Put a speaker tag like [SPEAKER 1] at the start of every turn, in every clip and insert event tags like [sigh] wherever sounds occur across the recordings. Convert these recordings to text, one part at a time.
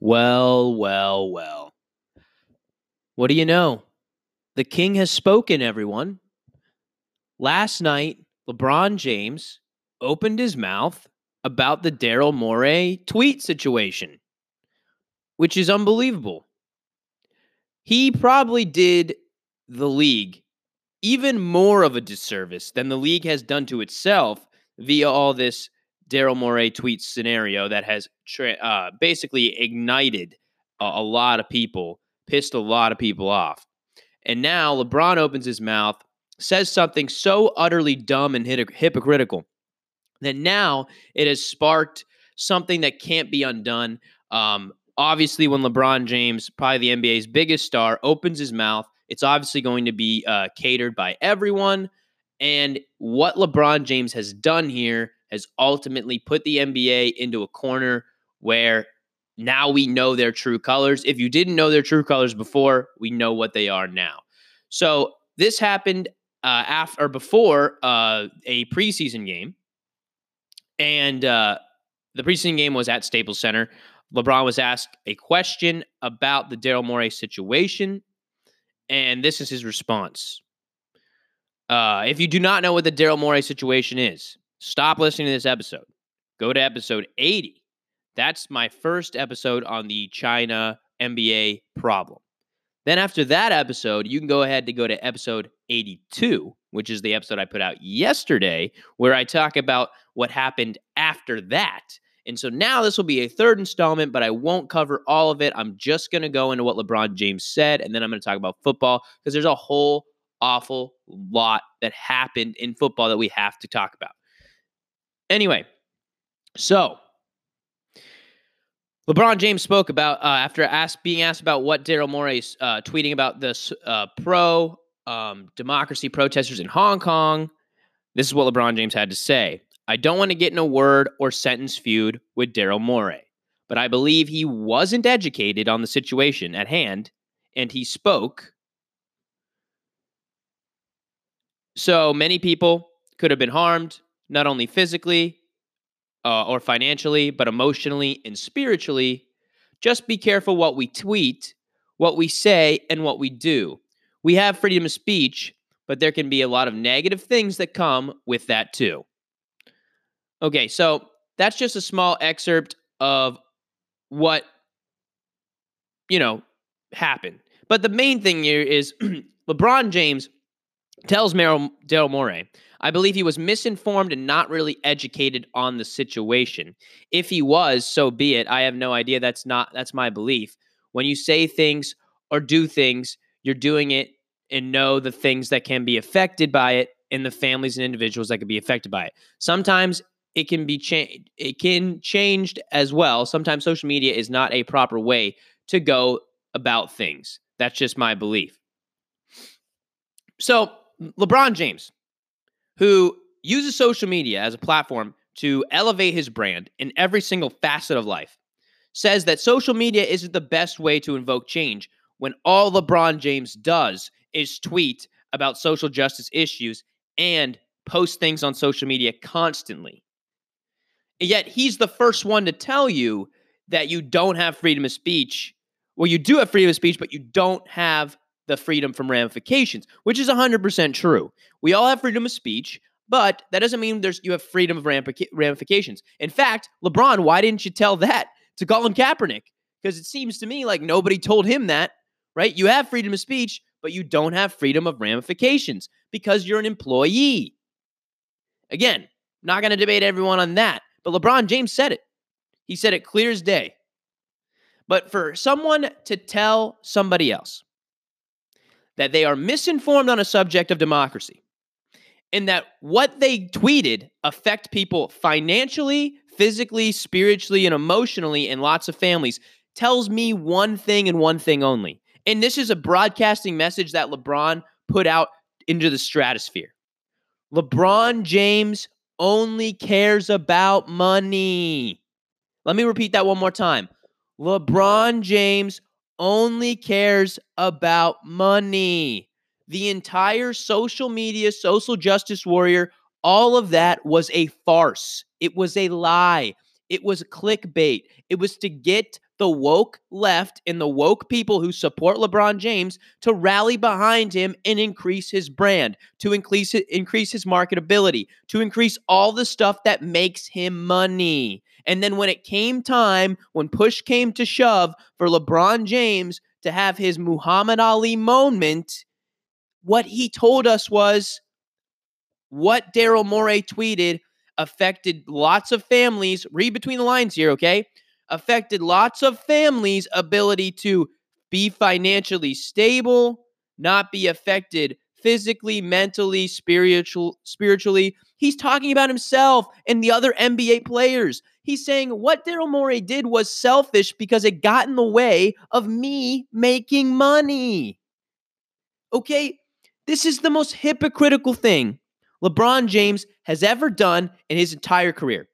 [SPEAKER 1] Well, well, well. What do you know? The king has spoken, everyone. Last night, LeBron James opened his mouth about the Daryl Morey tweet situation, which is unbelievable. He probably did the league even more of a disservice than the league has done to itself via all this Daryl Morey tweet scenario that has tra- uh, basically ignited a, a lot of people, pissed a lot of people off. And now LeBron opens his mouth, says something so utterly dumb and hypocritical that now it has sparked something that can't be undone. Um, obviously, when LeBron James, probably the NBA's biggest star, opens his mouth, it's obviously going to be uh, catered by everyone. And what LeBron James has done here has ultimately put the NBA into a corner where now we know their true colors. If you didn't know their true colors before, we know what they are now. So this happened uh, after or before uh, a preseason game, and uh, the preseason game was at Staples Center. LeBron was asked a question about the Daryl Morey situation, and this is his response. Uh, if you do not know what the Daryl Morey situation is, stop listening to this episode. Go to episode 80. That's my first episode on the China NBA problem. Then after that episode, you can go ahead to go to episode 82, which is the episode I put out yesterday, where I talk about what happened after that. And so now this will be a third installment, but I won't cover all of it. I'm just going to go into what LeBron James said, and then I'm going to talk about football because there's a whole awful lot that happened in football that we have to talk about. Anyway, so LeBron James spoke about uh, after asked, being asked about what Daryl Morey's uh, tweeting about this uh, pro um, democracy protesters in Hong Kong. This is what LeBron James had to say. I don't want to get in a word or sentence feud with Daryl Morey, but I believe he wasn't educated on the situation at hand, and he spoke So many people could have been harmed, not only physically uh, or financially, but emotionally and spiritually. Just be careful what we tweet, what we say, and what we do. We have freedom of speech, but there can be a lot of negative things that come with that too. Okay, so that's just a small excerpt of what, you know, happened. But the main thing here is [clears throat] LeBron James tells Daryl Morey, I believe he was misinformed and not really educated on the situation. If he was, so be it. I have no idea. That's not that's my belief. When you say things or do things, you're doing it and know the things that can be affected by it and the families and individuals that could be affected by it. Sometimes it can be changed it can changed as well. Sometimes social media is not a proper way to go about things. That's just my belief. So, LeBron James, who uses social media as a platform to elevate his brand in every single facet of life, says that social media isn't the best way to invoke change when all LeBron James does is tweet about social justice issues and post things on social media constantly. And yet he's the first one to tell you that you don't have freedom of speech. Well, you do have freedom of speech, but you don't have the freedom from ramifications, which is 100% true. We all have freedom of speech, but that doesn't mean there's you have freedom of ramifications. In fact, LeBron, why didn't you tell that to Colin Kaepernick? Because it seems to me like nobody told him that, right? You have freedom of speech, but you don't have freedom of ramifications because you're an employee. Again, not going to debate everyone on that, but LeBron James said it. He said it clear as day. But for someone to tell somebody else, that they are misinformed on a subject of democracy and that what they tweeted affect people financially, physically, spiritually, and emotionally in lots of families tells me one thing and one thing only. And this is a broadcasting message that LeBron put out into the stratosphere. LeBron James only cares about money. Let me repeat that one more time. LeBron James only cares about money. The entire social media, social justice warrior, all of that was a farce. It was a lie. It was clickbait. It was to get the woke left and the woke people who support LeBron James to rally behind him and increase his brand, to increase increase his marketability, to increase all the stuff that makes him money. And then when it came time, when push came to shove for LeBron James to have his Muhammad Ali moment, what he told us was what Daryl Morey tweeted affected lots of families. Read between the lines here, okay? Affected lots of families' ability to be financially stable, not be affected physically, mentally, spiritual, spiritually. He's talking about himself and the other NBA players. He's saying what Daryl Morey did was selfish because it got in the way of me making money. Okay, this is the most hypocritical thing LeBron James has ever done in his entire career.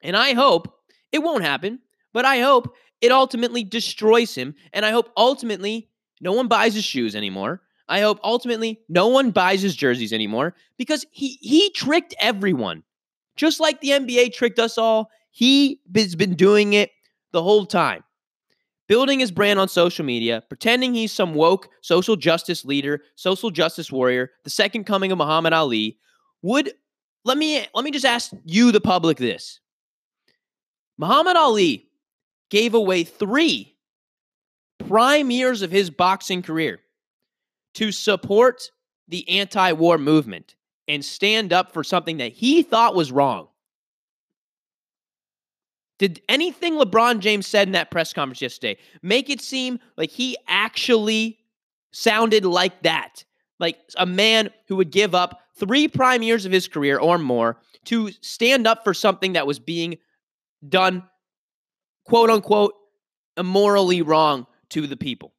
[SPEAKER 1] And I hope it won't happen, but I hope it ultimately destroys him. And I hope ultimately no one buys his shoes anymore. I hope ultimately no one buys his jerseys anymore because he he tricked everyone. Just like the NBA tricked us all, he has been doing it the whole time building his brand on social media, pretending he's some woke social justice leader, social justice warrior, the second coming of Muhammad Ali, would let me let me just ask you the public this. Muhammad Ali gave away 3 prime years of his boxing career to support the anti-war movement and stand up for something that he thought was wrong. Did anything LeBron James said in that press conference yesterday make it seem like he actually sounded like that? Like a man who would give up three prime years of his career or more to stand up for something that was being done, quote unquote, immorally wrong to the people.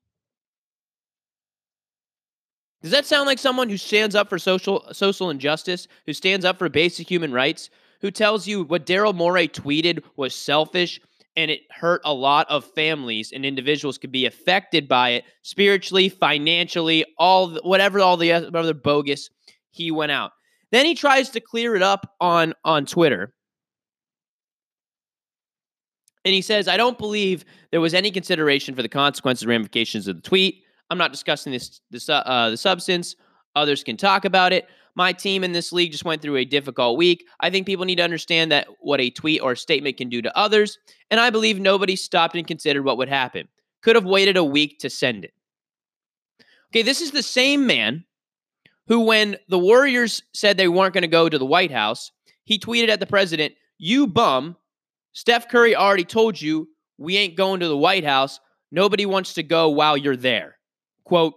[SPEAKER 1] Does that sound like someone who stands up for social social injustice, who stands up for basic human rights, who tells you what Daryl Morey tweeted was selfish and it hurt a lot of families and individuals could be affected by it spiritually, financially, all the, whatever all the other bogus he went out. Then he tries to clear it up on on Twitter. And he says, "I don't believe there was any consideration for the consequences and ramifications of the tweet. I'm not discussing this this uh, the substance. Others can talk about it my team in this league just went through a difficult week. I think people need to understand that what a tweet or a statement can do to others, and I believe nobody stopped and considered what would happen. Could have waited a week to send it. Okay, this is the same man who, when the Warriors said they weren't going to go to the White House, he tweeted at the president, You bum, Steph Curry already told you we ain't going to the White House. Nobody wants to go while you're there. Quote,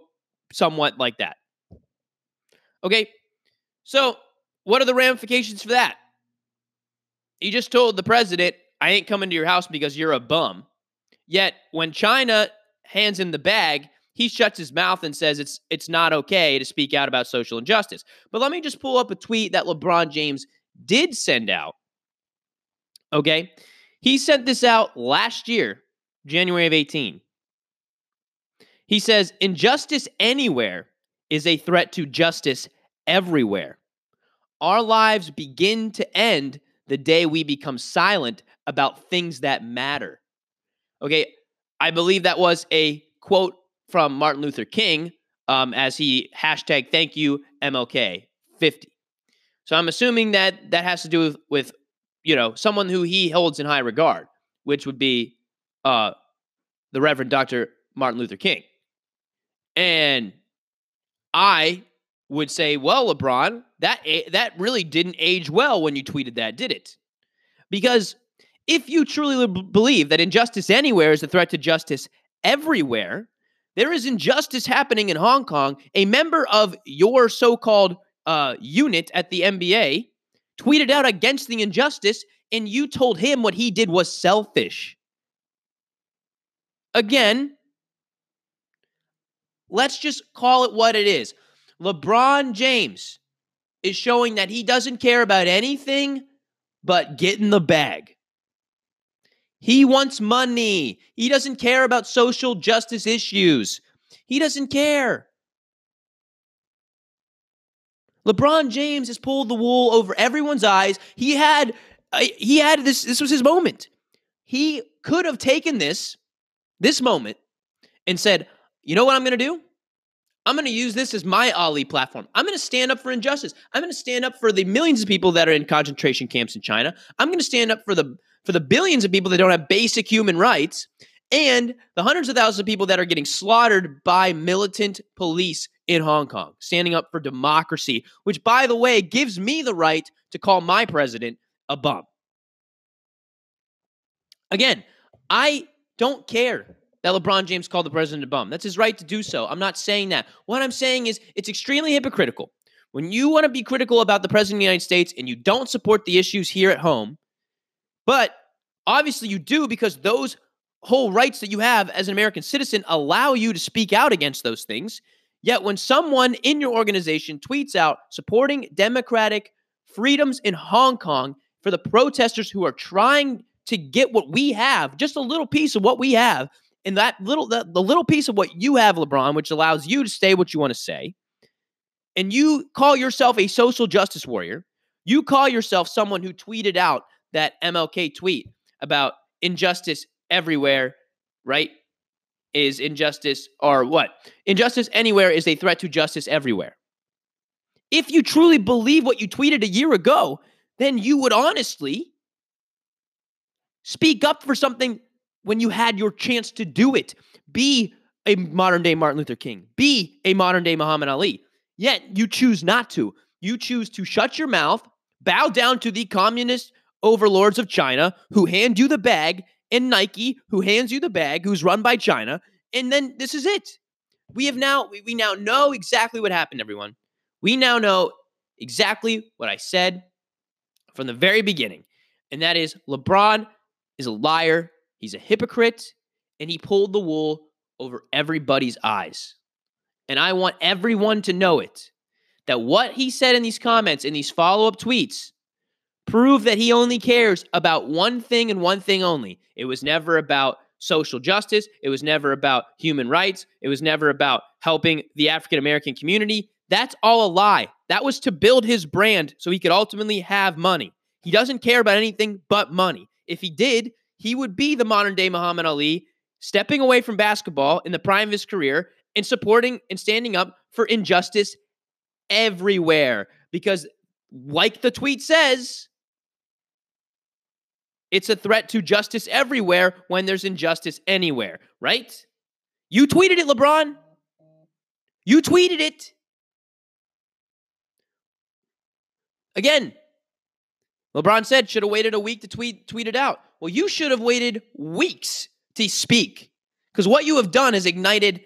[SPEAKER 1] somewhat like that. Okay, so, what are the ramifications for that? He just told the president, I ain't coming to your house because you're a bum. Yet, when China hands him the bag, he shuts his mouth and says it's it's not okay to speak out about social injustice. But let me just pull up a tweet that LeBron James did send out. Okay? He sent this out last year, January of 18. He says, Injustice anywhere is a threat to justice everywhere. Our lives begin to end the day we become silent about things that matter. Okay, I believe that was a quote from Martin Luther King um, as he hashtag thank you MLK 50. So I'm assuming that that has to do with, with you know someone who he holds in high regard, which would be uh, the Reverend Dr. Martin Luther King. And I would say, "Well, LeBron, that that really didn't age well when you tweeted that, did it?" Because if you truly believe that injustice anywhere is a threat to justice everywhere, there is injustice happening in Hong Kong. A member of your so-called uh, unit at the NBA tweeted out against the injustice, and you told him what he did was selfish. Again, let's just call it what it is. LeBron James is showing that he doesn't care about anything but getting the bag. He wants money. He doesn't care about social justice issues. He doesn't care. LeBron James has pulled the wool over everyone's eyes. He had he had this. This was his moment. He could have taken this, this moment, and said, "You know what I'm going to do? I'm going to use this as my Ali platform. I'm going to stand up for injustice. I'm going to stand up for the millions of people that are in concentration camps in China. I'm going to stand up for the for the billions of people that don't have basic human rights and the hundreds of thousands of people that are getting slaughtered by militant police in Hong Kong, standing up for democracy, which by the way gives me the right to call my president a bum. Again, I don't care that LeBron James called the president a bum. That's his right to do so. I'm not saying that. What I'm saying is it's extremely hypocritical. When you want to be critical about the president of the United States and you don't support the issues here at home, but obviously you do because those whole rights that you have as an American citizen allow you to speak out against those things. Yet when someone in your organization tweets out supporting democratic freedoms in Hong Kong for the protesters who are trying to get what we have, just a little piece of what we have, and that little the, the little piece of what you have, LeBron, which allows you to say what you want to say, and you call yourself a social justice warrior, you call yourself someone who tweeted out that MLK tweet about injustice everywhere, right? Is injustice or what? Injustice anywhere is a threat to justice everywhere. If you truly believe what you tweeted a year ago, then you would honestly speak up for something when you had your chance to do it. Be a modern day Martin Luther King, be a modern day Muhammad Ali. Yet you choose not to. You choose to shut your mouth, bow down to the communist overlords of China who hand you the bag, and Nike who hands you the bag, who's run by China. And then this is it. We have now we now know exactly what happened, everyone. We now know exactly what I said from the very beginning. And that is LeBron is a liar, he's a hypocrite, and he pulled the wool over everybody's eyes. And I want everyone to know it that what he said in these comments, in these follow up tweets, prove that he only cares about one thing and one thing only. It was never about social justice. It was never about human rights. It was never about helping the African American community. That's all a lie. That was to build his brand so he could ultimately have money. He doesn't care about anything but money. If he did, he would be the modern day Muhammad Ali, stepping away from basketball in the prime of his career and supporting and standing up for injustice everywhere. Because, like the tweet says, it's a threat to justice everywhere when there's injustice anywhere, right? You tweeted it, LeBron. You tweeted it. Again, LeBron said should have waited a week to tweet tweet it out. Well, you should have waited weeks to speak because what you have done has ignited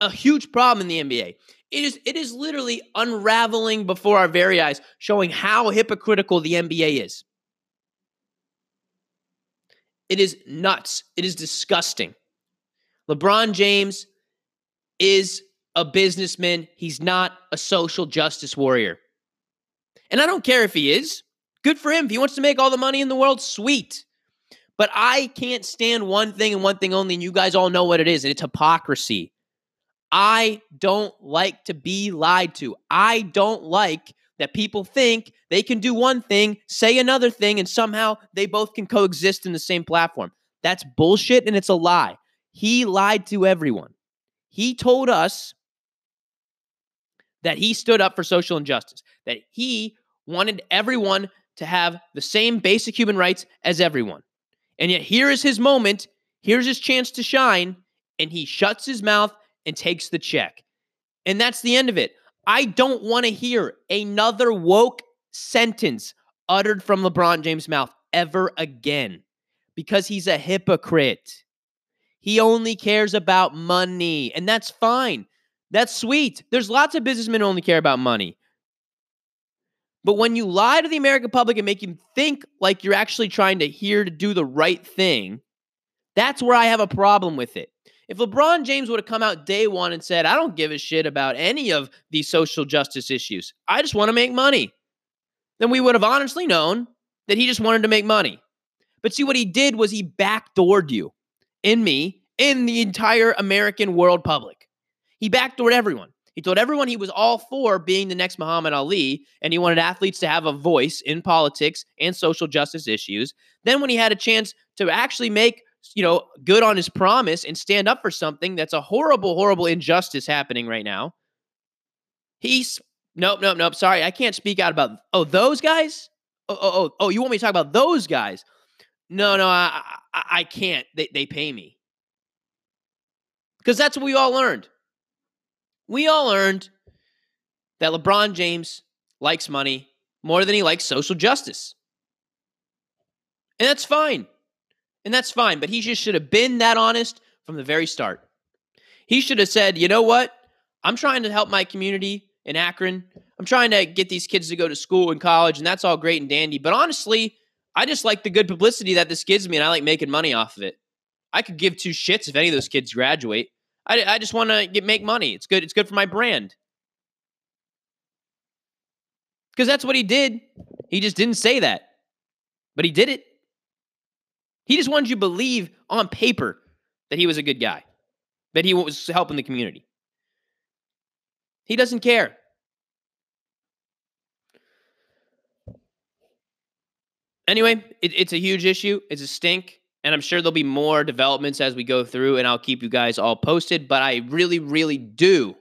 [SPEAKER 1] a huge problem in the NBA. It is it is literally unraveling before our very eyes, showing how hypocritical the NBA is. It is nuts. It is disgusting. LeBron James is a businessman. He's not a social justice warrior. And I don't care if he is. Good for him. If he wants to make all the money in the world, sweet. But I can't stand one thing and one thing only, and you guys all know what it is, it's hypocrisy. I don't like to be lied to. I don't like that people think they can do one thing, say another thing, and somehow they both can coexist in the same platform. That's bullshit and it's a lie. He lied to everyone. He told us that he stood up for social injustice, that he wanted everyone to have the same basic human rights as everyone. And yet, here is his moment. Here's his chance to shine. And he shuts his mouth and takes the check. And that's the end of it. I don't want to hear another woke sentence uttered from LeBron James' mouth ever again because he's a hypocrite. He only cares about money, and that's fine. That's sweet. There's lots of businessmen who only care about money. But when you lie to the American public and make them think like you're actually trying to hear to do the right thing, that's where I have a problem with it. If LeBron James would have come out day one and said, I don't give a shit about any of these social justice issues, I just want to make money, then we would have honestly known that he just wanted to make money. But see, what he did was he backdoored you in me, in the entire American world public. He backdoored everyone. He told everyone he was all for being the next Muhammad Ali, and he wanted athletes to have a voice in politics and social justice issues. Then, when he had a chance to actually make you know good on his promise and stand up for something that's a horrible, horrible injustice happening right now, he's nope, nope, nope. Sorry, I can't speak out about. Oh, those guys. Oh, oh, oh, oh. You want me to talk about those guys? No, no, I, I, I can't. They, they pay me because that's what we all learned. We all learned that LeBron James likes money more than he likes social justice. And that's fine. And that's fine. But he just should have been that honest from the very start. He should have said, you know what? I'm trying to help my community in Akron. I'm trying to get these kids to go to school and college, and that's all great and dandy. But honestly, I just like the good publicity that this gives me, and I like making money off of it. I could give two shits if any of those kids graduate. I, I just want to get make money. It's good. It's good for my brand. Because that's what he did. He just didn't say that, but he did it. He just wanted you to believe on paper that he was a good guy, that he was helping the community. He doesn't care. Anyway, it, it's a huge issue. It's a stink. And I'm sure there'll be more developments as we go through, and I'll keep you guys all posted. But I really, really do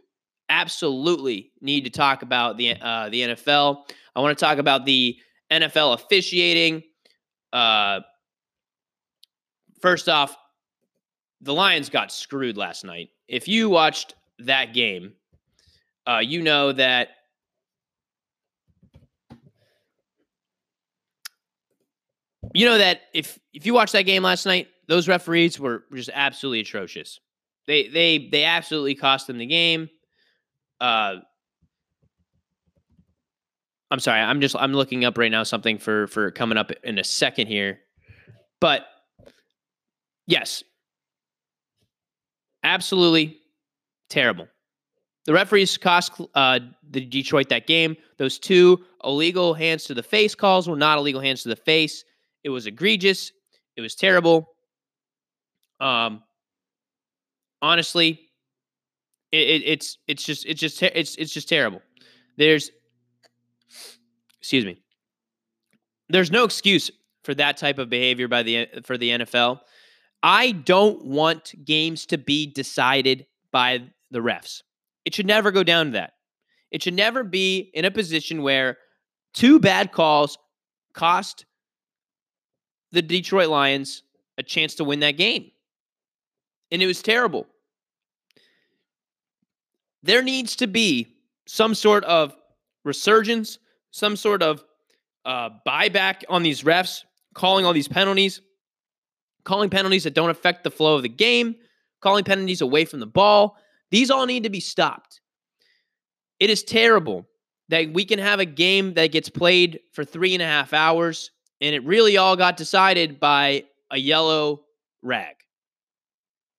[SPEAKER 1] absolutely need to talk about the uh, the NFL. I want to talk about the NFL officiating. Uh, first off, the Lions got screwed last night. If you watched that game, uh, you know that you know that if if you watched that game last night, those referees were just absolutely atrocious. They they they absolutely cost them the game. Uh, I'm sorry. I'm just I'm looking up right now something for for coming up in a second here, but yes, absolutely terrible. The referees cost uh, the Detroit that game. Those two illegal hands to the face calls were not illegal hands to the face. It was egregious. It was terrible. Um, honestly, it, it, it's it's just it's just it's it's just terrible. There's, excuse me. There's no excuse for that type of behavior by the for the NFL. I don't want games to be decided by the refs. It should never go down to that. It should never be in a position where two bad calls cost the Detroit Lions a chance to win that game. And it was terrible. There needs to be some sort of resurgence, some sort of uh, buyback on these refs, calling all these penalties, calling penalties that don't affect the flow of the game, calling penalties away from the ball. These all need to be stopped. It is terrible that we can have a game that gets played for three and a half hours and it really all got decided by a yellow rag,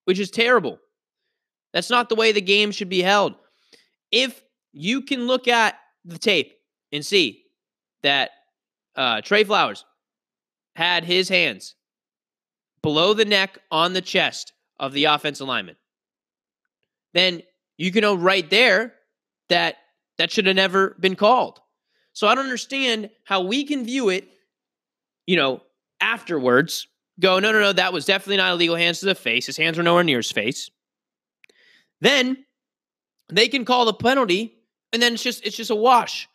[SPEAKER 1] which is terrible. That's not the way the game should be held. If you can look at the tape and see that uh, Trey Flowers had his hands below the neck on the chest of the offensive lineman, then you can know right there that that should have never been called. So I don't understand how we can view it you know, afterwards go, no, no, no, that was definitely not illegal hands to the face. His hands were nowhere near his face. Then they can call the penalty, and then it's just it's just a wash.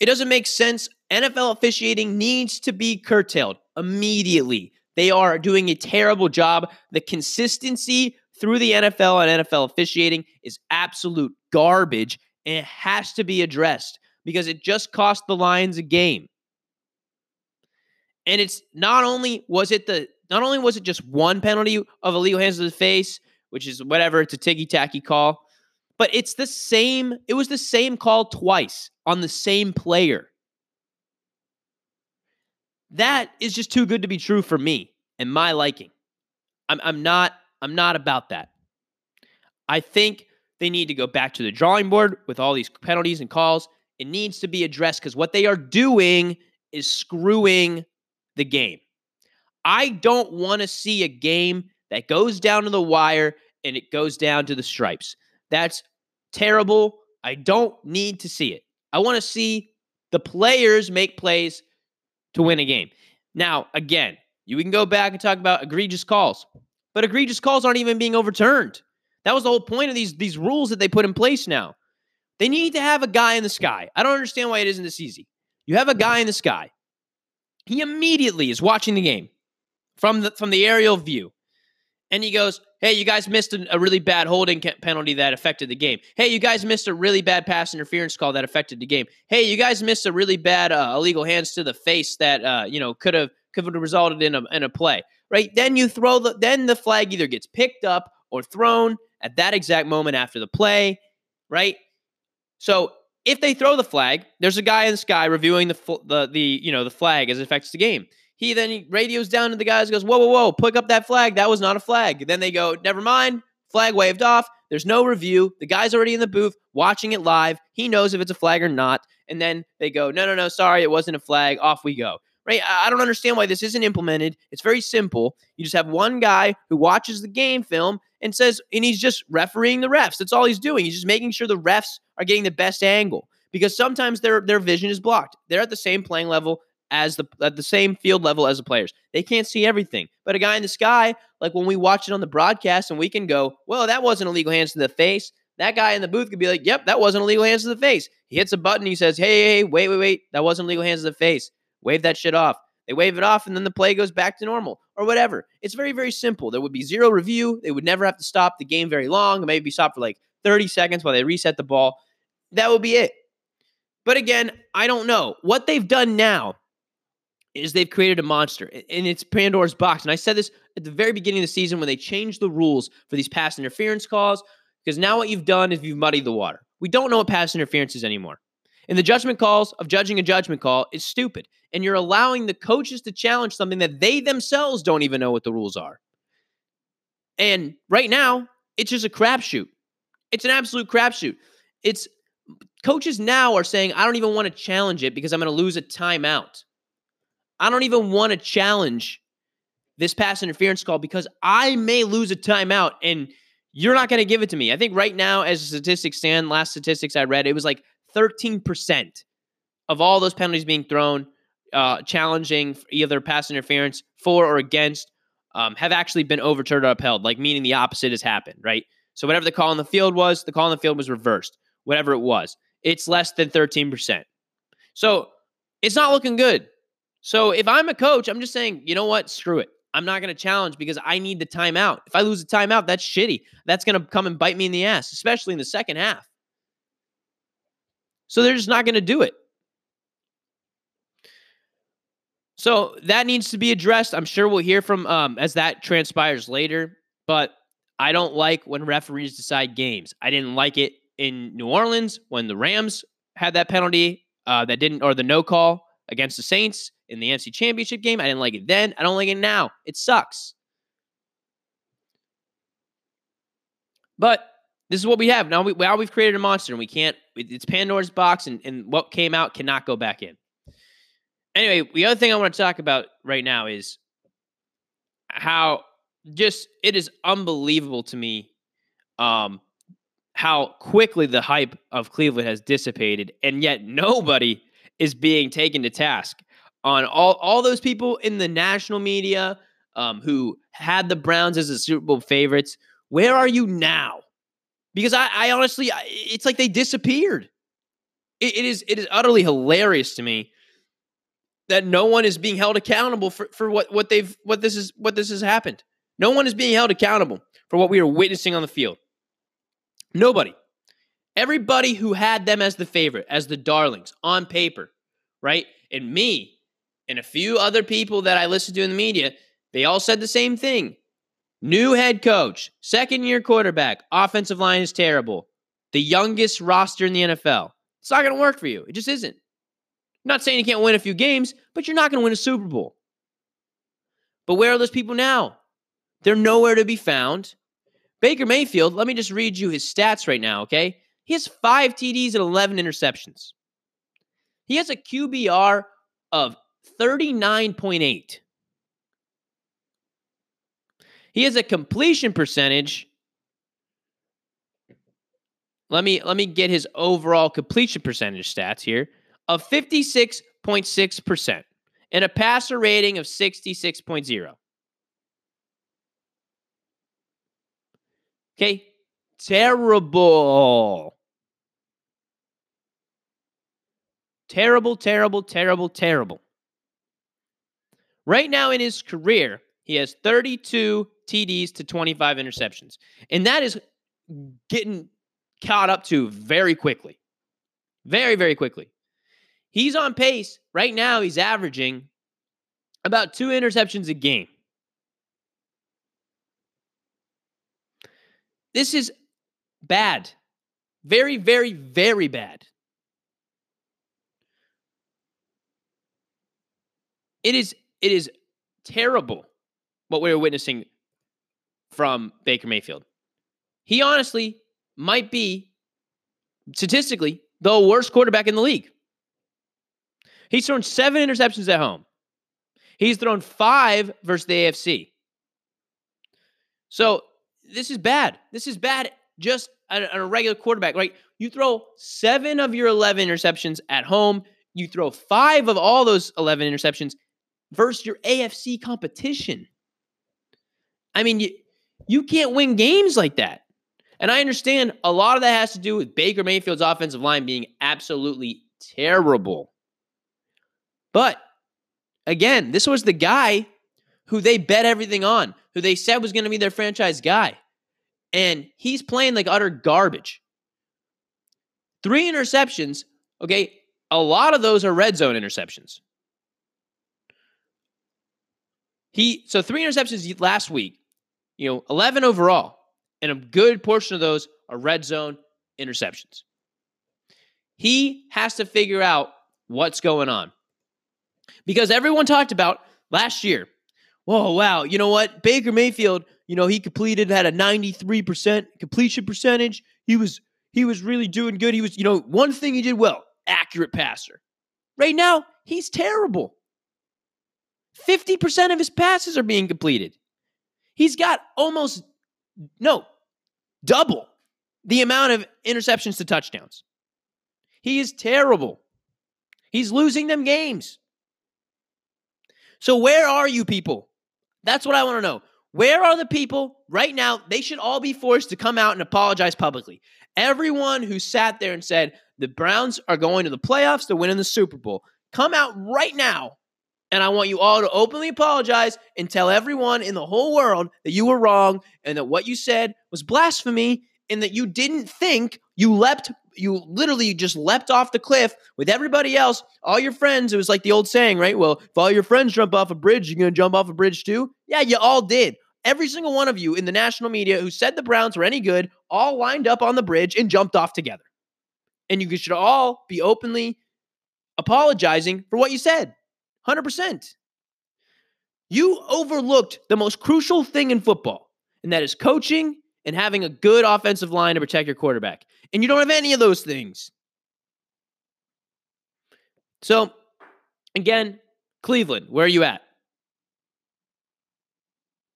[SPEAKER 1] It doesn't make sense. NFL officiating needs to be curtailed immediately. They are doing a terrible job. The consistency through the NFL and NFL officiating is absolute garbage, and it has to be addressed because it just cost the Lions a game. And it's not only was it the not only was it just one penalty of illegal hands to the face, which is whatever, it's a ticky tacky call, but it's the same, it was the same call twice on the same player. That is just too good to be true for me and my liking. I'm, I'm not I'm not about that. I think they need to go back to the drawing board with all these penalties and calls. It needs to be addressed because what they are doing is screwing the game. I don't want to see a game that goes down to the wire and it goes down to the stripes. That's terrible I don't need to see it. I want to see the players make plays to win a game. Now, again, you can go back and talk about egregious calls, but egregious calls aren't even being overturned. That was the whole point of these these rules that they put in place now. They need to have a guy in the sky. I don't understand why it isn't this easy. You have a guy in the sky. He immediately is watching the game from the from the aerial view. And he goes, "Hey, you guys missed a, really bad holding penalty that affected the game. Hey, you guys missed a really bad pass interference call that affected the game. Hey, you guys missed a really bad uh, illegal hands to the face that uh, you know could have could have resulted in a in a play. Right? Then you throw the then the flag either gets picked up or thrown at that exact moment after the play, right? So if they throw the flag, there's a guy in the sky reviewing the the the you know the flag as it affects the game. He then radios down to the guys, goes, "Whoa, whoa, whoa! Pick up that flag. That was not a flag." Then they go, "Never mind. Flag waved off. There's no review. The guy's already in the booth watching it live. He knows if it's a flag or not." And then they go, "No, no, no. Sorry, it wasn't a flag. Off we go." Right? I don't understand why this isn't implemented. It's very simple. You just have one guy who watches the game film and says, and he's just refereeing the refs. That's all he's doing. He's just making sure the refs are getting the best angle because sometimes their their vision is blocked. They're at the same playing level as the at the same field level as the players. They can't see everything. But a guy in the sky, like when we watch it on the broadcast and we can go, well, that wasn't illegal hands to the face. That guy in the booth could be like, yep, that wasn't illegal hands to the face. He hits a button, he says, hey, hey, wait, wait, wait, that wasn't illegal hands to the face. Wave that shit off. They wave it off and then the play goes back to normal or whatever. It's very, very simple. There would be zero review. They would never have to stop the game very long. Maybe stop for like 30 seconds while they reset the ball. That would be it. But again, I don't know. What they've done now is they've created a monster and it's Pandora's box. And I said this at the very beginning of the season when they changed the rules for these pass interference calls, because now what you've done is you've muddied the water. We don't know what pass interference is anymore. And the judgment calls of judging a judgment call is stupid. And you're allowing the coaches to challenge something that they themselves don't even know what the rules are. And right now, it's just a crapshoot. It's an absolute crapshoot. It's coaches now are saying, I don't even want to challenge it because I'm going to lose a timeout. I don't even want to challenge this pass interference call because I may lose a timeout and you're not going to give it to me. I think right now, as the statistics stand, last statistics I read, it was like 13% of all those penalties being thrown, uh, challenging either pass interference for or against, um, have actually been overturned or upheld, like meaning the opposite has happened, right? So whatever the call on the field was, the call on the field was reversed, whatever it was. It's less than 13%. So it's not looking good. So if I'm a coach, I'm just saying, you know what? Screw it. I'm not going to challenge because I need the timeout. If I lose a timeout, that's shitty. That's going to come and bite me in the ass, especially in the second half. So they're just not going to do it. So that needs to be addressed. I'm sure we'll hear from um, as that transpires later. But I don't like when referees decide games. I didn't like it in New Orleans when the Rams had that penalty uh, that didn't, or the no call against the Saints in the NFC Championship game. I didn't like it then. I don't like it now. It sucks. But this is what we have now. We now we've created a monster, and we can't. It's Pandora's box, and, and what came out cannot go back in. Anyway, the other thing I want to talk about right now is how just it is unbelievable to me um, how quickly the hype of Cleveland has dissipated, and yet nobody is being taken to task on all all those people in the national media um, who had the Browns as the Super Bowl favorites. Where are you now? Because I, I honestly, it's like they disappeared. It, it is it is utterly hilarious to me that no one is being held accountable for, for what, what they've what this is what this has happened. No one is being held accountable for what we are witnessing on the field. Nobody. Everybody who had them as the favorite, as the darlings on paper, right? And me and a few other people that I listened to in the media, they all said the same thing. New head coach, second year quarterback, offensive line is terrible. The youngest roster in the NFL. It's not going to work for you. It just isn't. I'm not saying you can't win a few games, but you're not going to win a Super Bowl. But where are those people now? They're nowhere to be found. Baker Mayfield, let me just read you his stats right now, okay? He has five TDs and 11 interceptions. He has a QBR of 39.8. He has a completion percentage let me let me get his overall completion percentage stats here of 56.6% and a passer rating of 66.0. Okay, terrible. Terrible, terrible, terrible, terrible. Right now in his career, he has 32 TDs to 25 interceptions. And that is getting caught up to very quickly. Very, very quickly. He's on pace. Right now, he's averaging about two interceptions a game. This is bad. Very, very, very bad. It is it is terrible what we are witnessing from Baker Mayfield. He honestly might be statistically the worst quarterback in the league. He's thrown seven interceptions at home. He's thrown five versus the AFC. So this is bad. This is bad just on a regular quarterback. Right? You throw seven of your 11 interceptions at home. You throw five of all those 11 interceptions versus your AFC competition. I mean, you, you can't win games like that. And I understand a lot of that has to do with Baker Mayfield's offensive line being absolutely terrible. But again, this was the guy who they bet everything on, who they said was going to be their franchise guy. And he's playing like utter garbage. Three interceptions. Okay. A lot of those are red zone interceptions. He so three interceptions last week, you know, 11 overall, and a good portion of those are red zone interceptions. He has to figure out what's going on. Because everyone talked about last year, whoa, wow, you know what? Baker Mayfield, you know, he completed had a 93% completion percentage. He was he was really doing good. He was, you know, one thing he did well, accurate passer. Right now, he's terrible. 50% of his passes are being completed. He's got almost, no, double the amount of interceptions to touchdowns. He is terrible. He's losing them games. So, where are you people? That's what I want to know. Where are the people right now? They should all be forced to come out and apologize publicly. Everyone who sat there and said the Browns are going to the playoffs, they're winning the Super Bowl, come out right now and I want you all to openly apologize and tell everyone in the whole world that you were wrong and that what you said was blasphemy and that you didn't think you leapt, you literally just leapt off the cliff with everybody else, all your friends. It was like the old saying, right? Well, if all your friends jump off a bridge, you're going to jump off a bridge too? Yeah, you all did. Every single one of you in the national media who said the Browns were any good all lined up on the bridge and jumped off together. And you should all be openly apologizing for what you said. 100%. You overlooked the most crucial thing in football, and that is coaching and having a good offensive line to protect your quarterback. And you don't have any of those things. So, again, Cleveland, where are you at?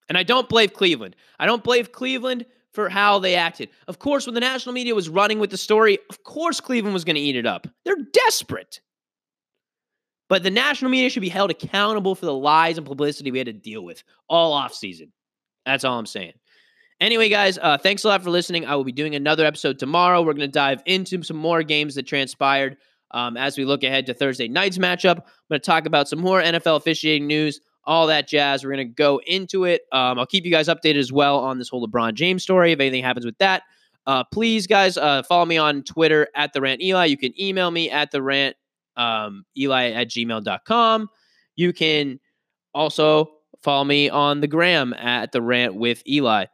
[SPEAKER 1] And I don't blame Cleveland. I don't blame Cleveland for how they acted. Of course, when the national media was running with the story, of course Cleveland was going to eat it up. They're desperate. But the national media should be held accountable for the lies and publicity we had to deal with all off season. That's all I'm saying. Anyway, guys, uh, thanks a lot for listening. I will be doing another episode tomorrow. We're going to dive into some more games that transpired um, as we look ahead to Thursday night's matchup. I'm going to talk about some more NFL officiating news, all that jazz. We're going to go into it. Um, I'll keep you guys updated as well on this whole LeBron James story if anything happens with that. Uh, please, guys, uh, follow me on Twitter at the rant Eli. You can email me at the rant um, eli at gmail.com. You can also follow me on the gram at the rant with Eli.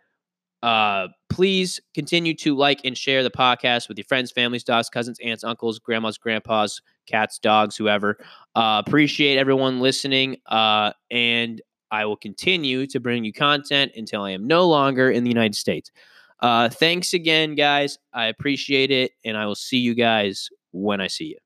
[SPEAKER 1] Uh, please continue to like and share the podcast with your friends, families, dogs, cousins, aunts, uncles, grandmas, grandpas, cats, dogs, whoever. Uh, appreciate everyone listening. Uh, and I will continue to bring you content until I am no longer in the United States. Uh, thanks again, guys. I appreciate it. And I will see you guys when I see you.